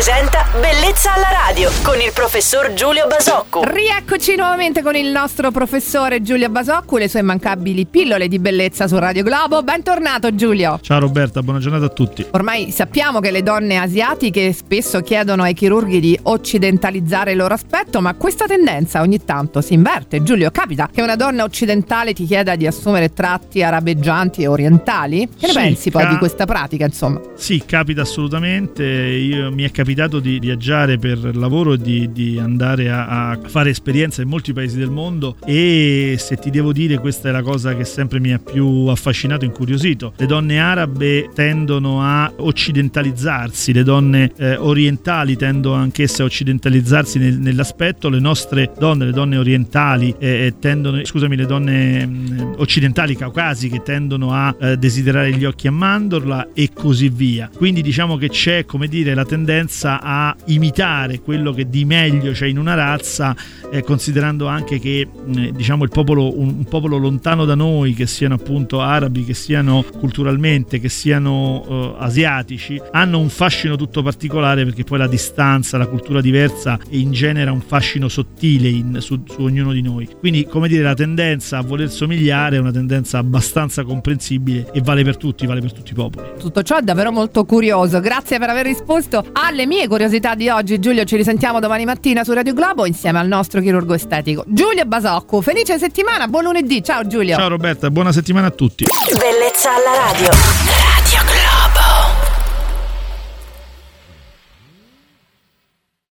presenta Bellezza alla radio con il professor Giulio Basocco. Rieccoci nuovamente con il nostro professore Giulio Basocco e le sue immancabili pillole di bellezza su Radio Globo. Bentornato Giulio. Ciao Roberta, buona giornata a tutti. Ormai sappiamo che le donne asiatiche spesso chiedono ai chirurghi di occidentalizzare il loro aspetto, ma questa tendenza ogni tanto si inverte. Giulio, capita che una donna occidentale ti chieda di assumere tratti arabeggianti e orientali? Che ne Sì, pensi poi ca- di questa pratica, insomma? Sì, capita assolutamente. Io- mi è capitato di viaggiare per lavoro di, di andare a, a fare esperienza in molti paesi del mondo e se ti devo dire questa è la cosa che sempre mi ha più affascinato e incuriosito. Le donne arabe tendono a occidentalizzarsi, le donne eh, orientali tendono anch'esse a occidentalizzarsi nel- nell'aspetto, le nostre donne, le donne orientali eh, tendono, scusami, le donne mh, occidentali caucasiche tendono a eh, desiderare gli occhi a mandorla e così via. Quindi diciamo che c'è, come dire, la tendenza a imitare quello che di meglio c'è in una razza, eh, considerando anche che mh, diciamo il popolo, un, un popolo lontano da noi, che siano appunto arabi, che siano culturalmente, che siano eh, asiatici, hanno un fascino tutto particolare perché poi la distanza, la cultura diversa ingenera un fascino sottile in- su, su ognuno di noi. Quindi, come dire, la tendenza a voler somigliare è una tendenza abbastanza comprensibile e vale per tutti, vale per tutti i popoli. Tutto ciò è davvero molto curioso. Grazie per aver risposto alle mie curiosità di oggi. Giulio, ci risentiamo domani mattina su Radio Globo insieme al nostro chirurgo estetico Giulio Basocco. Felice settimana, buon lunedì. Ciao Giulio. Ciao Roberta, buona settimana a tutti. Bellezza alla radio.